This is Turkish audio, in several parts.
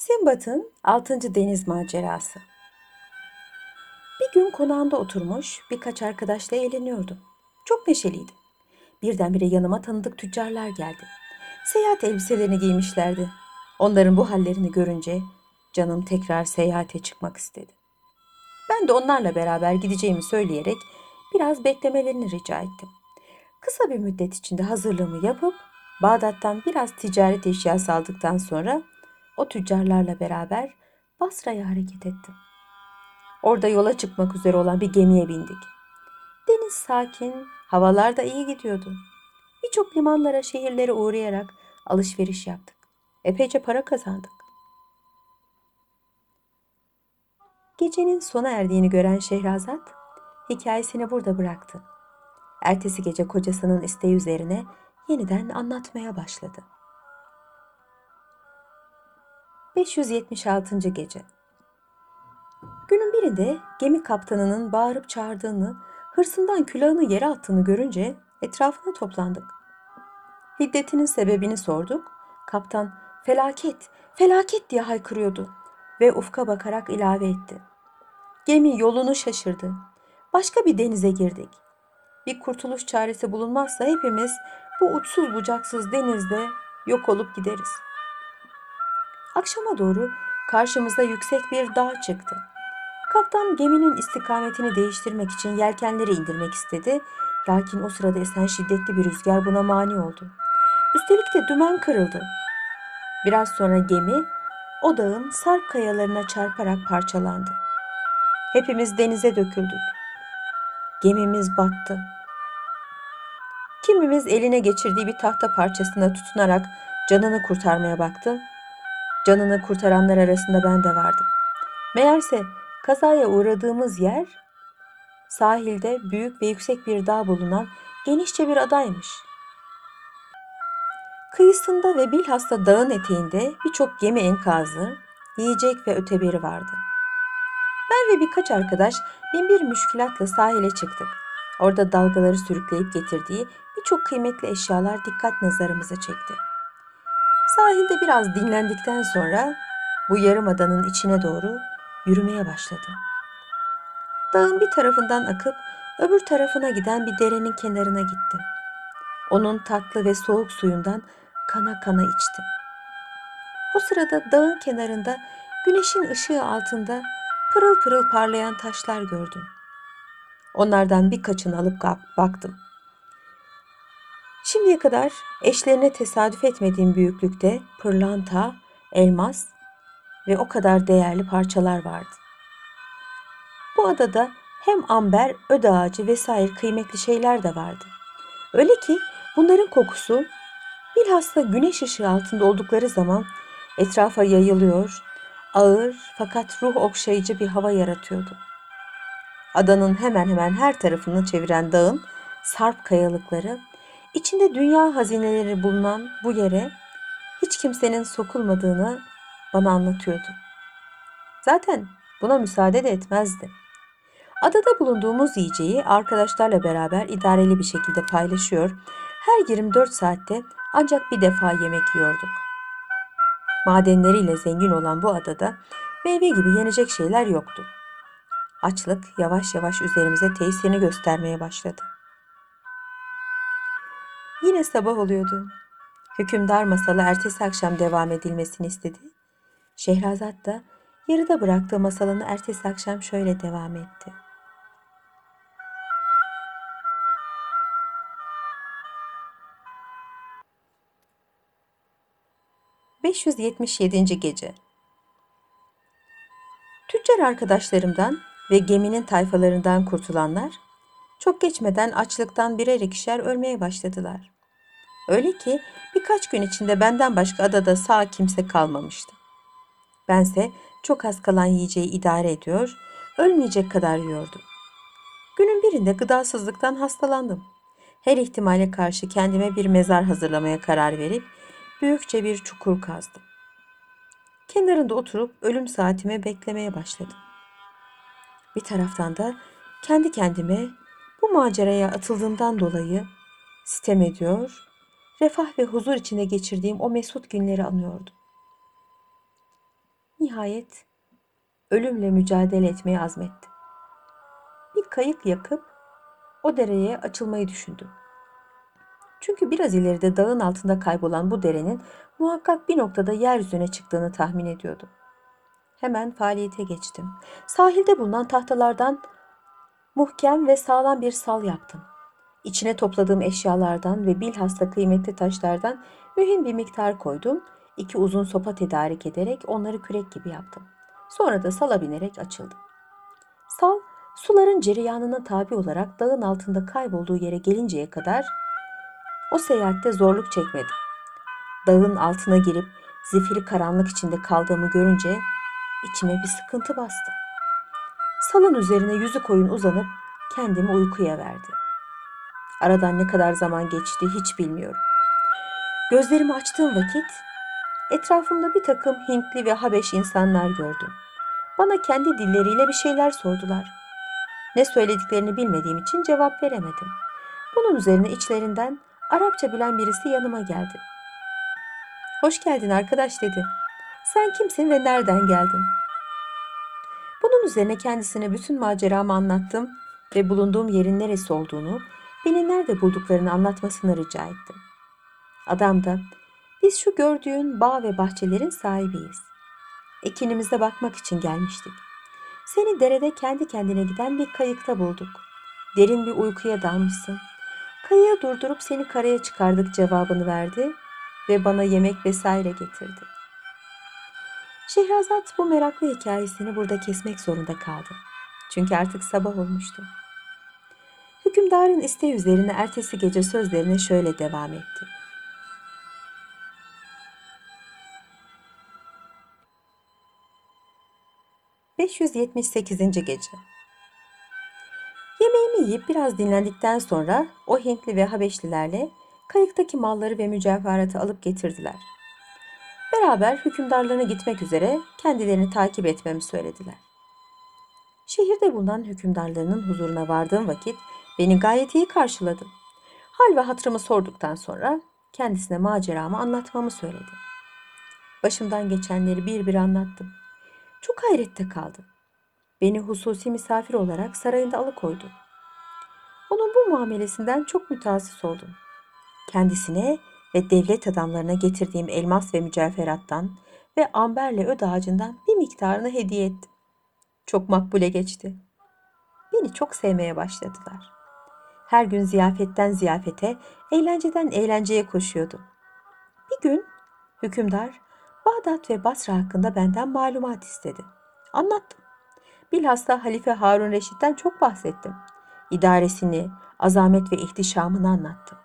Simbad'ın 6. Deniz Macerası Bir gün konağında oturmuş birkaç arkadaşla eğleniyordum. Çok neşeliydim. Birdenbire yanıma tanıdık tüccarlar geldi. Seyahat elbiselerini giymişlerdi. Onların bu hallerini görünce canım tekrar seyahate çıkmak istedi. Ben de onlarla beraber gideceğimi söyleyerek biraz beklemelerini rica ettim. Kısa bir müddet içinde hazırlığımı yapıp Bağdat'tan biraz ticaret eşyası aldıktan sonra o tüccarlarla beraber Basra'ya hareket ettim. Orada yola çıkmak üzere olan bir gemiye bindik. Deniz sakin, havalar da iyi gidiyordu. Birçok limanlara, şehirlere uğrayarak alışveriş yaptık. Epeyce para kazandık. Gecenin sona erdiğini gören Şehrazat hikayesini burada bıraktı. Ertesi gece kocasının isteği üzerine yeniden anlatmaya başladı. 576. gece. Günün birinde gemi kaptanının bağırıp çağırdığını, hırsından külahını yere attığını görünce etrafına toplandık. Hiddetinin sebebini sorduk. Kaptan felaket, felaket diye haykırıyordu ve ufka bakarak ilave etti. Gemi yolunu şaşırdı. Başka bir denize girdik. Bir kurtuluş çaresi bulunmazsa hepimiz bu uçsuz bucaksız denizde yok olup gideriz.'' Akşama doğru karşımıza yüksek bir dağ çıktı. Kaptan geminin istikametini değiştirmek için yelkenleri indirmek istedi. Lakin o sırada esen şiddetli bir rüzgar buna mani oldu. Üstelik de dümen kırıldı. Biraz sonra gemi o dağın sarp kayalarına çarparak parçalandı. Hepimiz denize döküldük. Gemimiz battı. Kimimiz eline geçirdiği bir tahta parçasına tutunarak canını kurtarmaya baktı. Canını kurtaranlar arasında ben de vardım. Meğerse kazaya uğradığımız yer sahilde büyük ve yüksek bir dağ bulunan genişçe bir adaymış. Kıyısında ve bilhassa dağın eteğinde birçok gemi enkazı, yiyecek ve öteberi vardı. Ben ve birkaç arkadaş binbir müşkülatla sahile çıktık. Orada dalgaları sürükleyip getirdiği birçok kıymetli eşyalar dikkat nazarımızı çekti. Sahilde biraz dinlendikten sonra bu yarımadanın içine doğru yürümeye başladım. Dağın bir tarafından akıp öbür tarafına giden bir derenin kenarına gittim. Onun tatlı ve soğuk suyundan kana kana içtim. O sırada dağın kenarında güneşin ışığı altında pırıl pırıl parlayan taşlar gördüm. Onlardan birkaçını alıp baktım. Şimdiye kadar eşlerine tesadüf etmediğim büyüklükte pırlanta, elmas ve o kadar değerli parçalar vardı. Bu adada hem amber, öd ağacı vesaire kıymetli şeyler de vardı. Öyle ki bunların kokusu bilhassa güneş ışığı altında oldukları zaman etrafa yayılıyor, ağır fakat ruh okşayıcı bir hava yaratıyordu. Adanın hemen hemen her tarafını çeviren dağın sarp kayalıkları İçinde dünya hazineleri bulunan bu yere hiç kimsenin sokulmadığını bana anlatıyordu. Zaten buna müsaade de etmezdi. Adada bulunduğumuz yiyeceği arkadaşlarla beraber idareli bir şekilde paylaşıyor, her 24 saatte ancak bir defa yemek yiyorduk. Madenleriyle zengin olan bu adada meyve gibi yenecek şeyler yoktu. Açlık yavaş yavaş üzerimize tesirini göstermeye başladı. Yine sabah oluyordu. Hükümdar masalı ertesi akşam devam edilmesini istedi. Şehrazat da yarıda bıraktığı masalını ertesi akşam şöyle devam etti. ...577. Gece Tüccar arkadaşlarımdan ve geminin tayfalarından kurtulanlar çok geçmeden açlıktan birer ikişer ölmeye başladılar. Öyle ki birkaç gün içinde benden başka adada sağ kimse kalmamıştı. Bense çok az kalan yiyeceği idare ediyor, ölmeyecek kadar yiyordum. Günün birinde gıdasızlıktan hastalandım. Her ihtimale karşı kendime bir mezar hazırlamaya karar verip büyükçe bir çukur kazdım. Kenarında oturup ölüm saatimi beklemeye başladım. Bir taraftan da kendi kendime bu maceraya atıldığımdan dolayı sitem ediyor, refah ve huzur içinde geçirdiğim o mesut günleri anıyordum. Nihayet ölümle mücadele etmeye azmettim. Bir kayık yakıp o dereye açılmayı düşündüm. Çünkü biraz ileride dağın altında kaybolan bu derenin muhakkak bir noktada yeryüzüne çıktığını tahmin ediyordum. Hemen faaliyete geçtim. Sahilde bulunan tahtalardan muhkem ve sağlam bir sal yaptım. İçine topladığım eşyalardan ve bilhassa kıymetli taşlardan mühim bir miktar koydum. İki uzun sopa tedarik ederek onları kürek gibi yaptım. Sonra da sala binerek açıldım. Sal, suların cereyanına tabi olarak dağın altında kaybolduğu yere gelinceye kadar o seyahatte zorluk çekmedim. Dağın altına girip zifiri karanlık içinde kaldığımı görünce içime bir sıkıntı bastı. Salın üzerine yüzü koyun uzanıp kendimi uykuya verdim. Aradan ne kadar zaman geçti hiç bilmiyorum. Gözlerimi açtığım vakit etrafımda bir takım Hintli ve Habeş insanlar gördüm. Bana kendi dilleriyle bir şeyler sordular. Ne söylediklerini bilmediğim için cevap veremedim. Bunun üzerine içlerinden Arapça bilen birisi yanıma geldi. Hoş geldin arkadaş dedi. Sen kimsin ve nereden geldin? Bunun üzerine kendisine bütün maceramı anlattım ve bulunduğum yerin neresi olduğunu, beni nerede bulduklarını anlatmasını rica ettim. Adam da biz şu gördüğün bağ ve bahçelerin sahibiyiz. Ekinimize bakmak için gelmiştik. Seni derede kendi kendine giden bir kayıkta bulduk. Derin bir uykuya dalmışsın. Kayığı durdurup seni karaya çıkardık cevabını verdi ve bana yemek vesaire getirdi. Şehrazat bu meraklı hikayesini burada kesmek zorunda kaldı. Çünkü artık sabah olmuştu. Hükümdarın isteği üzerine ertesi gece sözlerine şöyle devam etti. ...578. Gece Yemeğimi yiyip biraz dinlendikten sonra o Hintli ve Habeşlilerle kayıktaki malları ve mücevheratı alıp getirdiler. Beraber hükümdarlarına gitmek üzere kendilerini takip etmemi söylediler. Şehirde bulunan hükümdarlarının huzuruna vardığım vakit beni gayet iyi karşıladı. Hal ve hatırımı sorduktan sonra kendisine maceramı anlatmamı söyledi. Başımdan geçenleri bir bir anlattım. Çok hayrette kaldı. Beni hususi misafir olarak sarayında alıkoydu. Onun bu muamelesinden çok mütehassıs oldum. Kendisine ve devlet adamlarına getirdiğim elmas ve mücevherattan ve amberle öd ağacından bir miktarını hediye ettim. Çok makbule geçti. Beni çok sevmeye başladılar. Her gün ziyafetten ziyafete, eğlenceden eğlenceye koşuyordum. Bir gün hükümdar Bağdat ve Basra hakkında benden malumat istedi. Anlattım. Bilhassa Halife Harun Reşit'ten çok bahsettim. İdaresini, azamet ve ihtişamını anlattım.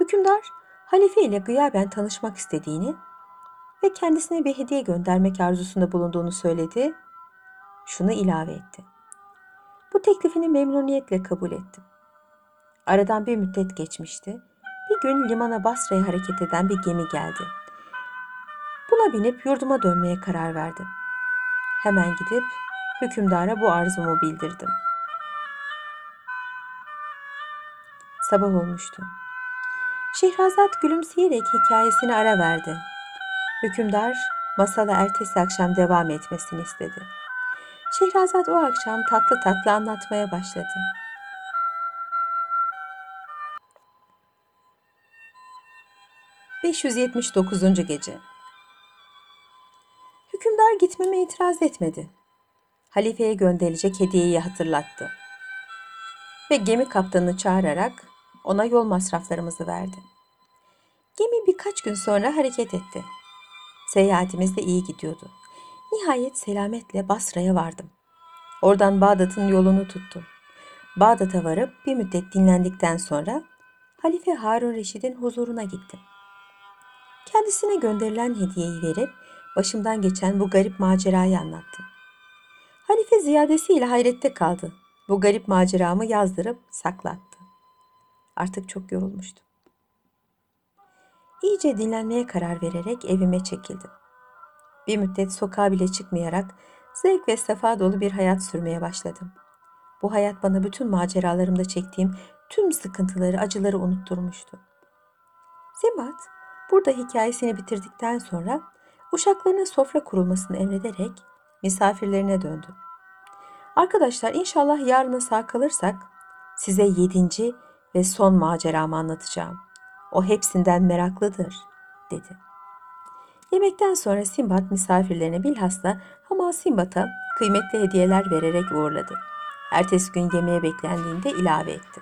Hükümdar halife ile gıyaben tanışmak istediğini ve kendisine bir hediye göndermek arzusunda bulunduğunu söyledi. Şunu ilave etti. Bu teklifini memnuniyetle kabul ettim. Aradan bir müddet geçmişti. Bir gün limana Basra'ya hareket eden bir gemi geldi. Buna binip yurduma dönmeye karar verdim. Hemen gidip hükümdara bu arzumu bildirdim. Sabah olmuştu. Şehrazat gülümseyerek hikayesini ara verdi. Hükümdar masala ertesi akşam devam etmesini istedi. Şehrazat o akşam tatlı tatlı anlatmaya başladı. ...579. Gece Hükümdar gitmeme itiraz etmedi. Halifeye gönderilecek hediyeyi hatırlattı. Ve gemi kaptanını çağırarak ona yol masraflarımızı verdi. Gemi birkaç gün sonra hareket etti. Seyahatimiz de iyi gidiyordu. Nihayet selametle Basra'ya vardım. Oradan Bağdat'ın yolunu tuttum. Bağdat'a varıp bir müddet dinlendikten sonra Halife Harun Reşid'in huzuruna gittim. Kendisine gönderilen hediyeyi verip başımdan geçen bu garip macerayı anlattım. Halife ziyadesiyle hayrette kaldı. Bu garip maceramı yazdırıp saklattı. Artık çok yorulmuştum. İyice dinlenmeye karar vererek evime çekildim. Bir müddet sokağa bile çıkmayarak zevk ve sefa dolu bir hayat sürmeye başladım. Bu hayat bana bütün maceralarımda çektiğim tüm sıkıntıları, acıları unutturmuştu. Zemat burada hikayesini bitirdikten sonra Uşaklarına sofra kurulmasını emrederek misafirlerine döndü. Arkadaşlar inşallah yarına sağ kalırsak size yedinci ve son maceramı anlatacağım. O hepsinden meraklıdır, dedi. Yemekten sonra Simbat misafirlerine bilhassa Hamal Simbat'a kıymetli hediyeler vererek uğurladı. Ertesi gün yemeğe beklendiğinde ilave etti.